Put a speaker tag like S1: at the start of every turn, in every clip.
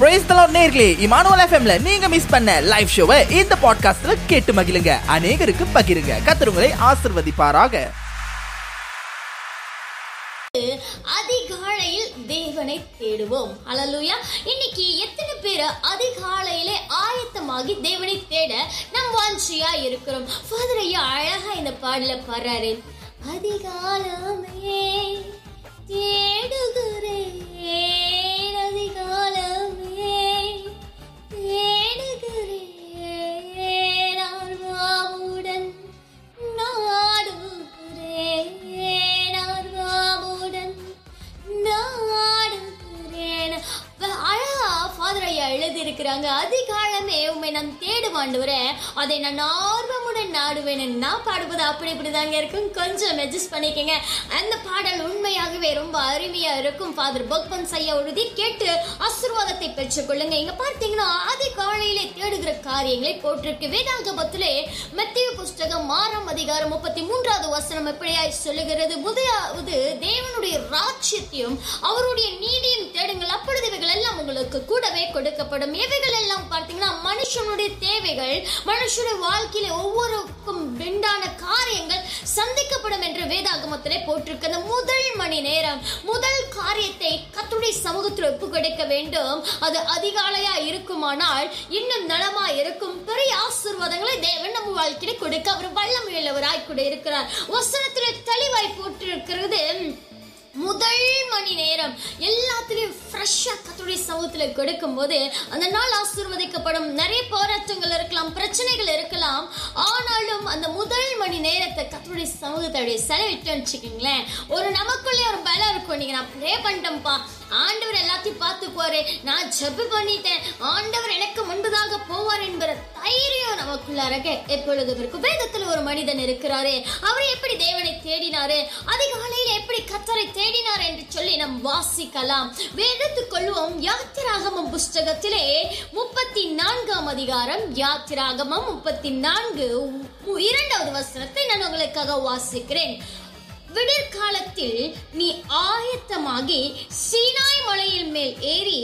S1: Price தலாட் நேர்களே Emmanuel எஃப்எம்ல நீங்க மிஸ் பண்ண லைவ் ஷோவை இந்த பாட்காஸ்ட்ல கேட்டு மகிழுங்க. அநேகருக்கு பகிருங்க. கத்துருங்களை ஆசிர்வதிப்பாராக.
S2: அதிகாலையில் தேவனை தேடுவோம். அலலுயா இன்னைக்கு எத்தனை பேர் அதிகாலையிலே ஆயத்தமாகி தேவனை தேட நம் வாஞ்சியா இருக்கிறோம். ஃபாதர் ஐயா அழகா இந்த பாடல பாடுறாரு. அதிகாலம் அதை நான் ஆர்வமுடன் நாடுவேன் நான் பாடுவது அப்படி இப்படிதாங்க இருக்கும். கொஞ்சம் அட்ஜஸ்ட் பண்ணிக்கங்க. அந்த பாடல் உண்மையாகவே ரொம்ப அருமையா இருக்கும். ஃபாதர் பக்வன் ஐயா எழுதி கேட்டு ஆசீர்வாதத்தை பெற்றுக்கொள்ளுங்க இங்க பார்த்தீங்கன்னா அதிகாலையிலே தேடுகிற காரியங்களை போட்டிருக்கு. வேதாகமத்திலே மத்திய புஸ்தகம் ஆறாம் அதிகாரம் முப்பத்தி மூன்றாவது வசனம் எப்படியாய் சொல்லுகிறது. முதலாவது தேவனுடைய ராட்சியத்தையும் அவருடைய நீதியும் தேடுங்கள். அப்பொழுது இவைகள் எல்லாம் உங்களுக்கு கூடவே கொடுக்கப்படும். இவைகள் எல்லாம் பார்த்தீங்கன்னா மனுஷனுடைய தேவைகள் மனுஷனுடைய வாழ்க்கையில ஒவ்வொருக்கும் உண்டான காரியங்கள் சந்திக்கப்படும் என்று வேதாகமத்திலே போட்டிருக்கிற அந்த முதல் மணி நேரம் முதல் காரியத்தை கத்துடைய சமூகத்தில் ஒப்பு கொடுக்க வேண்டும். அது அதிகாலையா இருக்குமானால் இன்னும் நலமா இருக்கும். பெரிய ஆசீர்வாதங்களை தேவன் நம்ம வாழ்க்கையில கொடுக்க அவர் வல்லமையுள்ளவராய் கூட இருக்கிறார். வசனத்தில் தெளிவாய் போட்டிருக்கிறது முதல் மணி நேரம் எல்லா ஃப்ரெஷ்ஷா கத்துடைய சமூகத்துல கொடுக்கும் போது அந்த நாள் ஆசீர்வதிக்கப்படும். நிறைய போராட்டங்கள் இருக்கலாம் பிரச்சனைகள் இருக்கலாம். ஆனாலும் அந்த முதல் மணி நேரத்தை கத்துடைய சமூகத்தோடைய செலவிட்டு வச்சுக்கோங்களேன். ஒரு நமக்குள்ளேயே ஒரு பலம் இருக்கும். நீங்க நான் ப்ரே பண்ணிட்டேன்ப்பா. ஆண்டவர் எல்லாத்தையும் பார்த்து போறே நான் ஜெப பண்ணிட்டேன். ஆண்டவர் எனக்கு முன்பதாக போவார் என்கிற தைரியம் நமக்குள்ள இருக்க எப்பொழுது இருக்கும் வேதத்துல ஒரு மனிதன் இருக்கிறாரே. அவர் எப்படி தேவனை தேடினாரு? அதிகாலையில் எப்படி கத்தரை தேடினார் என்று சொல்லி நாம் வாசிக்கலாம். வேதத்துக் கொள்வோம். யாத்திராகமம் புஸ்தகத்திலே முப்பத்தி நான்காம் அதிகாரம் யாத்திராகமம் முப்பத்தி நான்கு இரண்டாவது வசனத்தை நான் உங்களுக்காக வாசிக்கிறேன். விடிற்காலத்தில் நீ ஆயத்தமாகி சீனாய் மலையின் மேல் ஏறி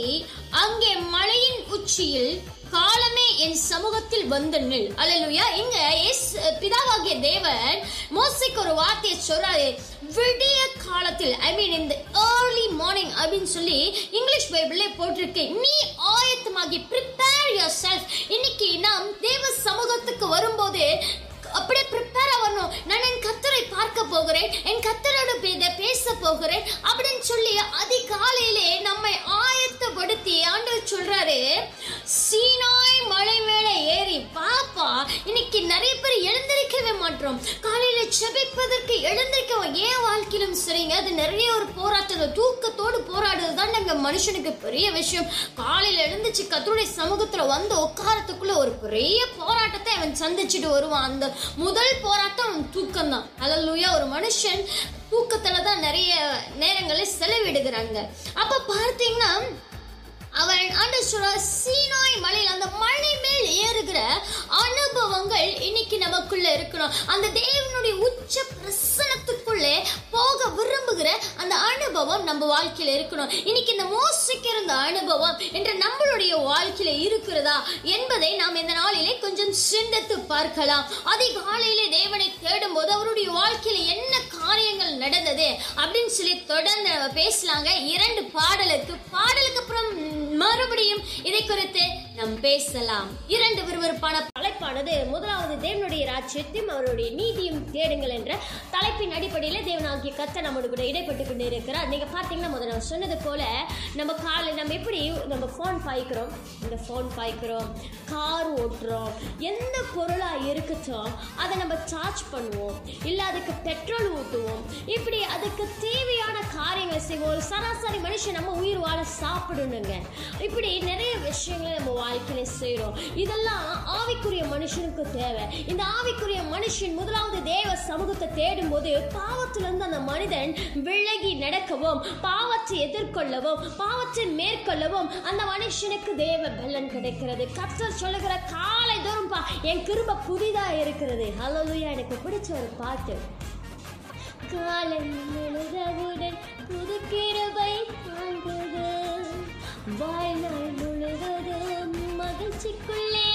S2: அங்கே மலையின் உச்சியில் காலமே என் சமூகத்தில் வந்து நில். அல்லேலூயா. இங்க எஸ் பிதாவாகிய தேவன் மோசைக்கு ஒரு வார்த்தையை சொல்றாரு. விடிய காலத்தில் ஐ மீன் இந்த ஏர்லி மார்னிங் அப்படின்னு சொல்லி இங்கிலீஷ் பைபிளே போட்டிருக்கு. நீ ஆயத்தமாகி ப்ரிப்பேர் யுவர் செல்ஃப் இன்னைக்கு நாம் தேவ சமூகத்துக்கு வரும்போது அப்படியே ப்ரிப்பேர் ஆகணும். நான் என் கத்தரை பார்க்க போகிறேன். என் கத்தரோட பே- பேச போகிறேன். அப்படின்னு சொல்லி அதிகாலையிலே நம்மை ஆயத்தப்படுத்தி ஆண்டவர் சொல்றாரு சீனாய் மலை மேலே ஏறி பாப்பா இன்னைக்கு நிறைய பேர் எழுந்திருக்கவே மாட்டோம். காலையில செபிப்பதற்கு எழுந்திருக்க ஏன் வாழ்க்கையிலும் சரிங்க? அது நிறைய ஒரு போராட்டத்தை தூக்கத்தோடு போராடுறது தான் மனுஷனுக்கு பெரிய விஷயம். காலையில எழுந்துச்சு கத்தருடைய சமூகத்துல வந்து உட்காரத்துக்குள்ள ஒரு பெரிய போராட்டத்தை அவன் சந்திச்சுட்டு வருவான். அந்த முதல் போராட்டம் அவன் தூக்கம் தான் அல்லூயா ஒரு மனுஷன் தூக்கத்துல தான் நிறைய நேரங்களில் செலவிடுகிறாங்க. அப்ப பார்த்தீங்கன்னா அவன் ஆண்டு சொல்ற சீனாய் மலையில் அந்த மலை மேல் ஏறுகிற அனுபவங்கள் இன்னைக்கு நமக்குள்ள இருக்கணும். அந்த தேவனுடைய உச்ச பிரசனத்துக்குள்ளே போக விரும்புகிற அந்த அனுபவம் நம்ம வாழ்க்கையில இருக்கணும். இன்னைக்கு இந்த மோசிக்கிற அந்த அனுபவம் என்று நம்மளுடைய வாழ்க்கையில இருக்கிறதா என்பதை நாம் இந்த நாளிலே கொஞ்சம் சிந்தித்து பார்க்கலாம். அதிகாலையிலே தேவனை தேடும் போது அவருடைய வாழ்க்கையில என்ன காரியங்கள் நடந்தது அப்படின்னு சொல்லி தொடர்ந்து பேசலாங்க. இரண்டு பாடலுக்கு பாடலுக்கு அப்புறம் மறுபடியும் இதை குறித்து நாம் பேசலாம். இரண்டு விறுவிறுப்பான தலைப்பானது. முதலாவது தேவனுடைய ராஜ்யத்தையும் அவருடைய நீதியும் தேடுங்கள் என்ற தலைப்பின் அடிப்படையில் தேவனாகிய கத்த நம்மோடு கூட இடைப்பட்டு கொண்டு இருக்கிறார் நீங்க பார்த்தீங்கன்னா முதல்ல நான் சொன்னது போல நம்ம காலை நம்ம எப்படி நம்ம ஃபோன் பாய்க்கிறோம்? இந்த ஃபோன் பாய்க்கிறோம் கார் ஓட்டுறோம் எந்த பொருளா இருக்கட்டும் அதை நம்ம சார்ஜ் பண்ணுவோம். இல்ல அதுக்கு பெட்ரோல் ஊட்டுவோம். இப்படி அதுக்கு தேவையான காரியங்களை செய்வோம். ஒரு சராசரி மனுஷன் நம்ம உயிர் வாழ சாப்பிடணுங்க. இப்படி நிறைய விஷயங்களை நம்ம வாழ்க்கையில செய்கிறோம் இதெல்லாம் ஆவிக்குரிய மனுஷனுக்கு தேவை. இந்த ஆவிக்குரிய மனுஷன் முதலாவது தேவ சமூகத்தை தேடும் போது பாவத்திலிருந்து அந்த மனிதன் விலகி நடக்கவும் பாவத்தை எதிர்கொள்ளவும் பாவத்தை மேற்கொள்ளவும் அந்த மனுஷனுக்கு தேவ பலன் கிடைக்கிறது. கர்த்தர் சொல்லுகிற காலை தோறும்பா என் கிருப புதிதா இருக்கிறது. ஹலோலுயா எனக்கு பிடிச்ச ஒரு பாட்டு. காலை புது கிருபை வாழ்ந்தது வாழ்நாள் 초콜릿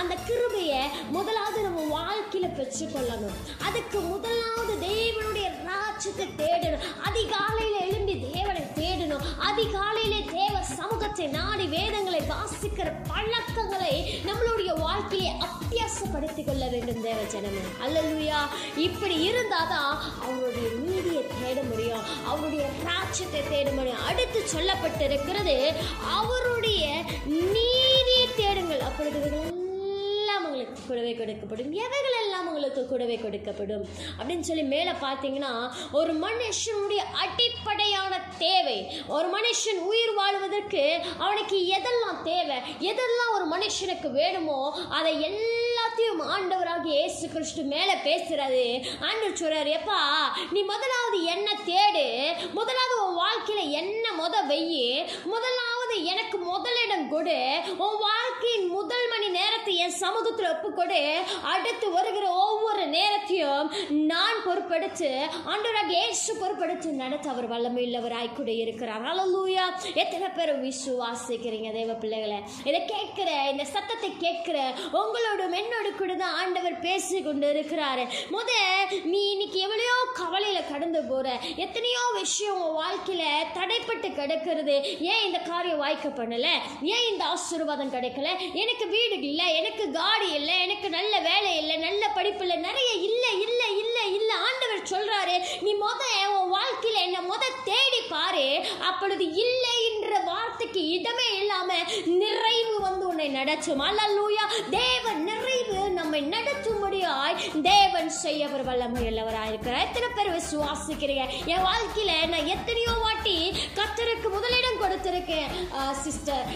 S2: அந்த கிருபையை முதலாவது நம்ம வாழ்க்கையில பெற்றுக்கொள்ளணும். அதுக்கு முதலாவது தேவனுடைய ராஜ்யத்தை தேடணும். அதிகாலையில எழும்பி தேவனை தேடணும். அதிகாலையில தேவ சமூகத்தை நாடி வேதங்களை வாசிக்கிற பழக்கங்களை நம்மளுடைய வாழ்க்கையை அத்தியாசப்படுத்திக் கொள்ள வேண்டும் தேவ ஜனமே. அல்லலுயா. இப்படி இருந்தாதான் அவருடைய நீதியை தேட முடியும். அவருடைய ராஜ்யத்தை தேட முடியும். அடுத்து சொல்லப்பட்டிருக்கிறது அவருடைய நீதியை தேடுங்கள். அப்பொழுது உங்களுக்கு கூடவே கொடுக்கப்படும். எவைகள் எல்லாம் உங்களுக்கு கூடவே கொடுக்கப்படும்? அப்படின்னு சொல்லி மேலே பார்த்தீங்கன்னா ஒரு மனுஷனுடைய அடிப்படையான தேவை. ஒரு மனுஷன் உயிர் வாழ்வதற்கு அவனுக்கு எதெல்லாம் தேவை? எதெல்லாம் ஒரு மனுஷனுக்கு வேணுமோ அதை எல்லாத்தையும் ஆண்டவராக இயேசு கிறிஸ்து மேலே பேசுறாரு. ஆண்டவர் சொல்றாரு எப்பா நீ முதலாவது என்ன தேடு? முதலாவது உன் வாழ்க்கையில் என்ன முத வெய்யி? முதலாவது எனக்கு முதலிடம் கொடு. உன் வாழ்க்கையின் நேரத்தை என் சமூகத்தில் ஒப்புக்கொடு. அடுத்து வருகிற ஒவ்வொரு நேரத்தையும் நான் பொறுப்படுத்து ஆண்டவராக ஏசு பொறுப்படுத்து நடத்த அவர் வல்லமை உள்ளவராய் கூட இருக்கிறார். ஹalleluya எத்தனை பேர் விசுவாசிக்கிறீங்க தேவ பிள்ளைகளை? இதை கேட்கிற இந்த சத்தத்தை கேட்கிற உங்களோட மென்னோடு கூட தான் ஆண்டவர் பேசி கொண்டு இருக்கிறாரு. முத நீ இன்னைக்கு எவ்வளையோ கவலையில் கடந்து போற. எத்தனையோ விஷயம் உன் வாழ்க்கையில் தடைப்பட்டு கிடக்கிறது. ஏன் இந்த காரியம் வாய்க்க பண்ணல ஏன் இந்த ஆசீர்வாதம் கிடைக்கல? எனக்கு வீடு இல்லை. எனக்கு காடி இல்லை எனக்கு நல்ல வேலை இல்லை நல்ல படிப்பு இல்லை நிறைய இல்லை இல்லை இல்லை இல்லை. ஆண்டவர் சொல்றாரு நீ மொத உன் வாழ்க்கையில என்னை மொத தேடி பாரு. அப்பொழுது இல்லை என்ற வார்த்தைக்கு இடமே இல்லாம நிறைவு வந்து உன்னை நடத்தும். அல்லூயா தேவன் நிறைவு நம்மை நடச்சும் தேவன் செய்ய அவர் வல்லமை உள்ளவராயிருக்கிறார். எத்தனை பேர் விசுவாசிக்கிறீங்க? என் வாழ்க்கையில நான் எத்தனையோ வாட்டி கத்தருக்கு முதலிடம் கொடுத்திருக்கேன். சிஸ்டர்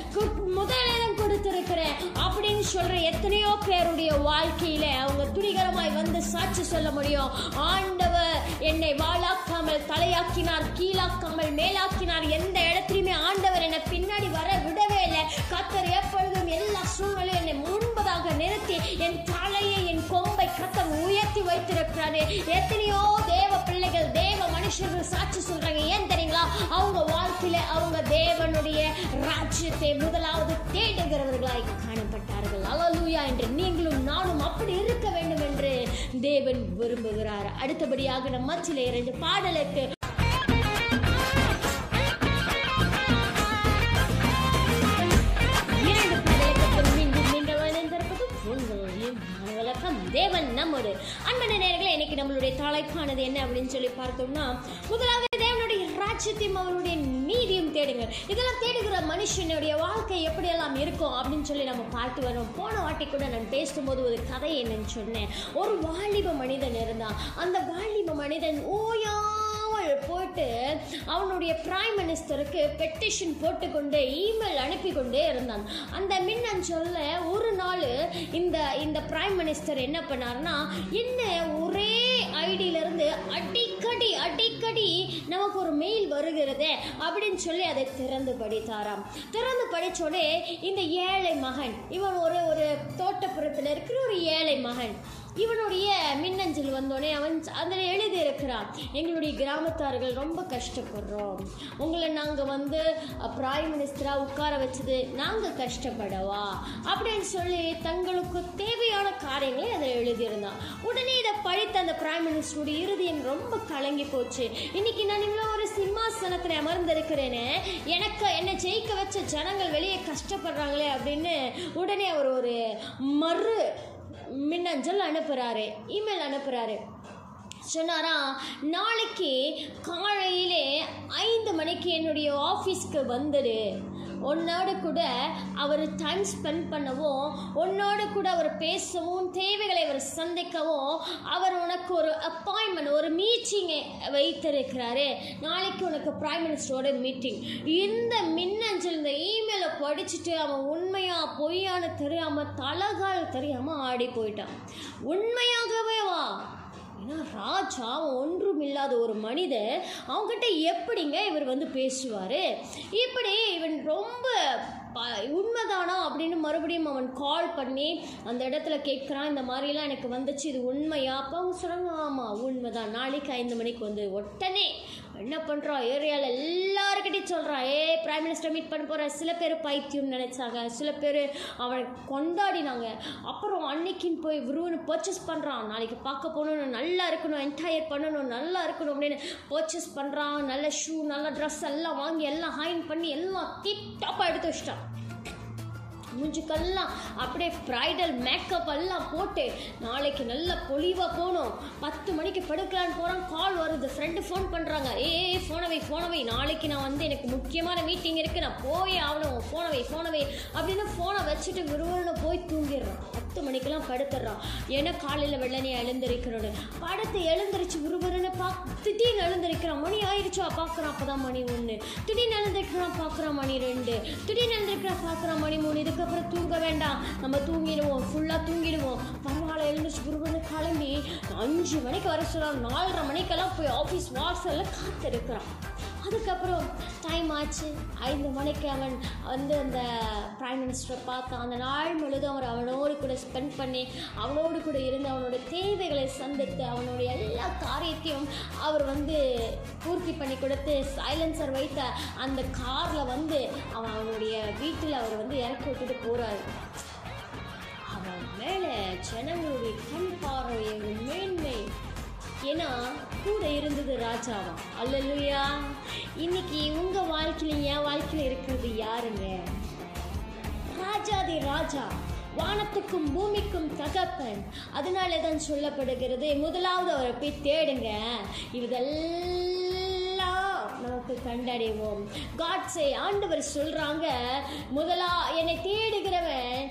S2: முதலிடம் கொடுத்திருக்கிறேன் அப்படின்னு சொல்ற எத்தனையோ பேருடைய வாழ்க்கையில அவங்க துணிகரமாய் வந்து சாட்சி சொல்ல முடியும். ஆண்டவர் என்னை வாழாக்காமல் தலையாக்கினார் கீழாக்காமல் மேலாக்கினார் எந்த இடத்துலையுமே ஆண்டவர் என்னை பின்னாடி வர விடவே இல்லை. கத்தர் எப்பொழுதும் எல்லா சூழ்நிலையும் என்னை முன்பதாக நிறுத்தி என் கத்தர் உயர்த்தி வைத்திருக்கிறாரு எத்தனையோ தேவ பிள்ளைகள் தேவ மனுஷர்கள் சாட்சி சொல்றாங்க. ஏன் தெரியுங்களா? அவங்க வாழ்க்கையில அவங்க தேவனுடைய ராஜ்யத்தை முதலாவது தேடுகிறவர்களாய் காணப்பட்டார்கள். அலலூயா என்று நீங்களும் நானும் அப்படி இருக்க வேண்டும் என்று தேவன் விரும்புகிறார். அடுத்தபடியாக நம்ம மச்சில இரண்டு பாடலுக்கு நம்மளுடைய தலைப்பானது என்ன அப்படின்னு சொல்லி பார்த்தோம்னா முதலாவது தேவனுடைய ராஜ்யத்தையும் அவருடைய நீதியும் தேடுங்க இதெல்லாம் தேடுகிற மனுஷனுடைய வாழ்க்கை எப்படியெல்லாம் இருக்கும் அப்படின்னு சொல்லி நம்ம பார்த்து வரோம் போன வாட்டி கூட நான் பேசும்போது ஒரு கதை என்னன்னு சொன்னேன். ஒரு வாலிப மனிதன் இருந்தான். அந்த வாலிப மனிதன் ஓயா போட்டு அவனுடைய பிரைம் மினிஸ்டருக்கு பெட்டிஷன் போட்டுக்கொண்டு இமெயில் அனுப்பி கொண்டே இருந்தான். அந்த மின்னஞ்சொல்ல ஒரு நாள் இந்த இந்த பிரைம் மினிஸ்டர் என்ன பண்ணாருன்னா என்ன ஒரே ஐடியிலேருந்து அடிக்கடி அடிக்கடி நமக்கு ஒரு மெயில் வருகிறதே அப்படின்னு சொல்லி அதை திறந்து படித்தாராம். திறந்து படிச்சோடனே இந்த ஏழை மகன் இவன் ஒரு ஒரு தோட்டப்புறத்தில் இருக்கிற ஒரு ஏழை மகன் இவனுடைய மின்னஞ்சல் வந்தோடனே அவன் அதில் எழுதி இருக்கிறான் எங்களுடைய கிராமத்தார்கள் ரொம்ப கஷ்டப்படுறோம். உங்களை நாங்கள் வந்து பிரைம் மினிஸ்டராக உட்கார வச்சது நாங்கள் கஷ்டப்படவா? அப்படின்னு சொல்லி தங்களுக்கு தேவையான காரியங்களை அதில் எழுதியிருந்தான். உடனே இதை படித்த அந்த பிரைம் மினிஸ்டருடைய இருதயம் ரொம்ப கலங்கி போச்சு. இன்னைக்கு நான் இவ்வளோ ஒரு சிம்மாசனத்தில் அமர்ந்திருக்கிறேனே எனக்கு என்னை ஜெயிக்க வச்ச ஜனங்கள் வெளியே கஷ்டப்படுறாங்களே அப்படின்னு உடனே அவர் ஒரு மறு மின்னஞ்சல் அனுப்புகிறாரு இமெயில் அனுப்புகிறாரு சொன்னாரா நாளைக்கு காலையிலே ஐந்து மணிக்கு என்னுடைய ஆஃபீஸ்க்கு வந்துடு. உன்னோட கூட அவர் டைம் ஸ்பெண்ட் பண்ணவும் உன்னோட கூட அவர் பேசவும் தேவைகளை அவர் சந்திக்கவும் அவர் உனக்கு ஒரு அப்பாயின்மெண்ட் ஒரு மீட்டிங்கை வைத்திருக்கிறாரு. நாளைக்கு உனக்கு பிரைம் மினிஸ்டரோட மீட்டிங் இந்த மின்னஞ்சல் இந்த இமெயிலை படிச்சுட்டு அவன் உண்மையா பொய்யான்னு தெரியாமல் தலகால் தெரியாமல் ஆடி போயிட்டான். உண்மையாகவே வா. ஆனால் ராஜா அவன் ஒன்றும் இல்லாத ஒரு மனிதன் அவங்ககிட்ட எப்படிங்க இவர் வந்து பேசுவார்? இப்படி இவன் ரொம்ப உண்மைதானா அப்படின்னு மறுபடியும் அவன் கால் பண்ணி அந்த இடத்துல கேட்குறான் இந்த மாதிரிலாம் எனக்கு வந்துச்சு இது உண்மையா? அப்போ அவங்க சொல்கிறாங்க ஆமாம் உண்மைதான். நாளைக்கு ஐந்து மணிக்கு வந்து உடனே என்ன பண்ணுறான் ஏரியாவில் எல்லாருக்கிட்டையும் சொல்கிறான் ஏ பிரைம் மினிஸ்டர் மீட் பண்ண போகிற சில பேர் பைத்தியம் நினைச்சாங்க சில பேர் அவனை கொண்டாடினாங்க. அப்புறம் அன்னைக்குன்னு போய் விருவனு பர்ச்சேஸ் பண்ணுறான் நாளைக்கு பார்க்க போகணும் நல்லா இருக்கணும் என்டையர் பண்ணணும் நல்லா இருக்கணும் அப்படின்னு பர்ச்சேஸ் பண்ணுறான் நல்ல ஷூ நல்ல ட்ரெஸ் எல்லாம் வாங்கி எல்லாம் ஹைன் பண்ணி எல்லாம் டிப் எடுத்து வச்சிட்டான். மூஞ்சுக்கெல்லாம் அப்படியே ப்ரைடல் மேக்கப் எல்லாம் போட்டு நாளைக்கு நல்ல பொலிவாக போகணும். பத்து மணிக்கு படுக்கலான்னு போகிறான் கால் வருது. ஃப்ரெண்டு ஃபோன் பண்ணுறாங்க ஏ ஃபோனவை ஃபோனவை நாளைக்கு நான் வந்து எனக்கு முக்கியமான மீட்டிங் இருக்குது நான் போயே ஆகணும். ஃபோனவை ஃபோனவை அப்படின்னு ஃபோனை வச்சுட்டு விறுவிறுன்னு போய் தூங்கிடுறான் பத்து மணிக்கெல்லாம் படுத்துடுறான் ஏன்னா காலையில் வெள்ளனையை எழுந்திருக்கிறோன்னு படுத்து எழுந்திரிச்சு விறுவிறுன்னு பா திடீர்னு எழுந்திருக்கிறான். மணி ஆயிடுச்சா பார்க்குறான் அப்போ தான் மணி ஒன்று திடீர்னு எழுந்திருக்கிறான் பார்க்குறான் மணி ரெண்டு. திடீர்னு எழுந்திருக்கிறான் பார்க்குறான் மணி மூணு. இதுக்கப்புறம் தூங்க வேண்டாம். நம்ம தூங்கிடுவோம் ஃபுல்லாக தூங்கிடுவோம். பரவாயில்ல எழுந்திரிச்சு விறுவிறுன்னு கிளம்பி அஞ்சு மணிக்கு வர சொல்கிறான் நாலரை மணிக்கெல்லாம் போய் ஆஃபீஸ் வாசலில் காத்திருக்கிறான். அதுக்கப்புறம் டைம் ஆச்சு. ஐந்து மணிக்கு அவன் வந்து அந்த ப்ரைம் மினிஸ்டரை பார்த்தான். அந்த நாள் முழுதும் அவர் அவனோடு கூட ஸ்பெண்ட் பண்ணி அவனோடு கூட இருந்து அவனோட தேவைகளை சந்தித்து அவனுடைய எல்லா காரியத்தையும் அவர் வந்து பூர்த்தி பண்ணி கொடுத்து சைலன்சர் வைத்த அந்த காரில் வந்து அவன் அவனுடைய வீட்டில் அவர் வந்து இறக்கி விட்டுட்டு போகிறாரு அவன் மேலே ஜனங்களுடைய கண் பார்வையோட மேன்மை. ஏன்னா கூட இருந்தது ராஜாவா? அல்லல்லையா இன்னைக்கு உங்க வாழ்க்கையில என் வாழ்க்கையில இருக்கிறது யாருங்க? ராஜாதி ராஜா வானத்துக்கும் பூமிக்கும் தகப்பன். அதனால தான் சொல்லப்படுகிறது முதலாவது அவரை போய் தேடுங்க. இதெல்லாம் நமக்கு கண்டடைவோம். காட்ஸை ஆண்டவர் சொல்றாங்க முதலா என்னை தேடுகிறவன்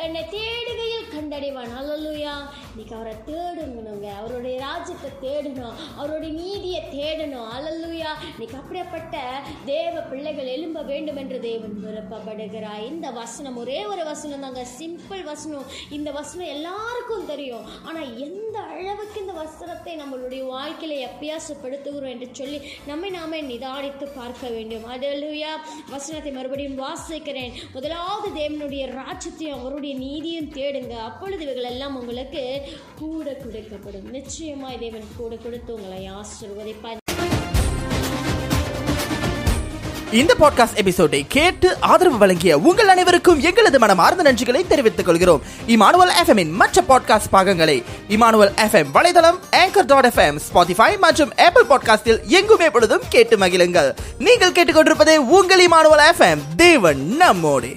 S2: என்னை தேடுகையில் கண்டடைவான். அல்லலுயா இன்னைக்கு அவரை தேடணுங்க. அவருடைய ராஜ்யத்தை தேடணும். அவருடைய நீதியை தேடணும். அல்லலுயா இன்னைக்கு அப்படிப்பட்ட தேவ பிள்ளைகள் எழும்ப வேண்டும் என்று தேவன் விருப்பப்படுகிறார். இந்த வசனம் ஒரே ஒரு வசனம் தாங்க. சிம்பிள் வசனம். இந்த வசனம் எல்லாருக்கும் தெரியும். ஆனால் எந்த அளவுக்கு இந்த வசனத்தை நம்மளுடைய வாழ்க்கையில் எப்பயாசப்படுத்துகிறோம் என்று சொல்லி நம்மை நாமே நிதானித்து பார்க்க வேண்டும். அல்லலுயா வசனத்தை மறுபடியும் வாசிக்கிறேன். முதலாவது தேவனுடைய ராஜ்யத்தையும் அவருடைய நீதியும் தேடுங்க. அப்பொழுது இவைகளெல்லாம் உங்களுக்கு கூட கொடுக்கப்படும். நிச்சயமாய் தேவன் கூட கொடுத்து உங்களை ஆசிர்வதிப்பார்.
S1: இந்த பாட்காஸ்ட் எபிசோடை கேட்டு ஆதரவு வழங்கிய உங்கள் அனைவருக்கும் எங்களது மனமார்ந்த நன்றிகளை தெரிவித்துக் கொள்கிறோம். இமானுவல் எஃப்எம்மின் மற்ற பாட்காஸ்ட் பாகங்களை இமானுவல் எஃப்எம் வலைதளம் ஆங்கர் டாட் எஃப்எம் ஸ்பாட்டிஃபை மற்றும் ஆப்பிள் பாட்காஸ்டில் எங்குமே பொழுதும் கேட்டு மகிழுங்கள். நீங்கள் கேட்டுக்கொண்டிருப்பதே உங்கள் இமானுவல் எஃப்எம் தேவன் நம்மோடு.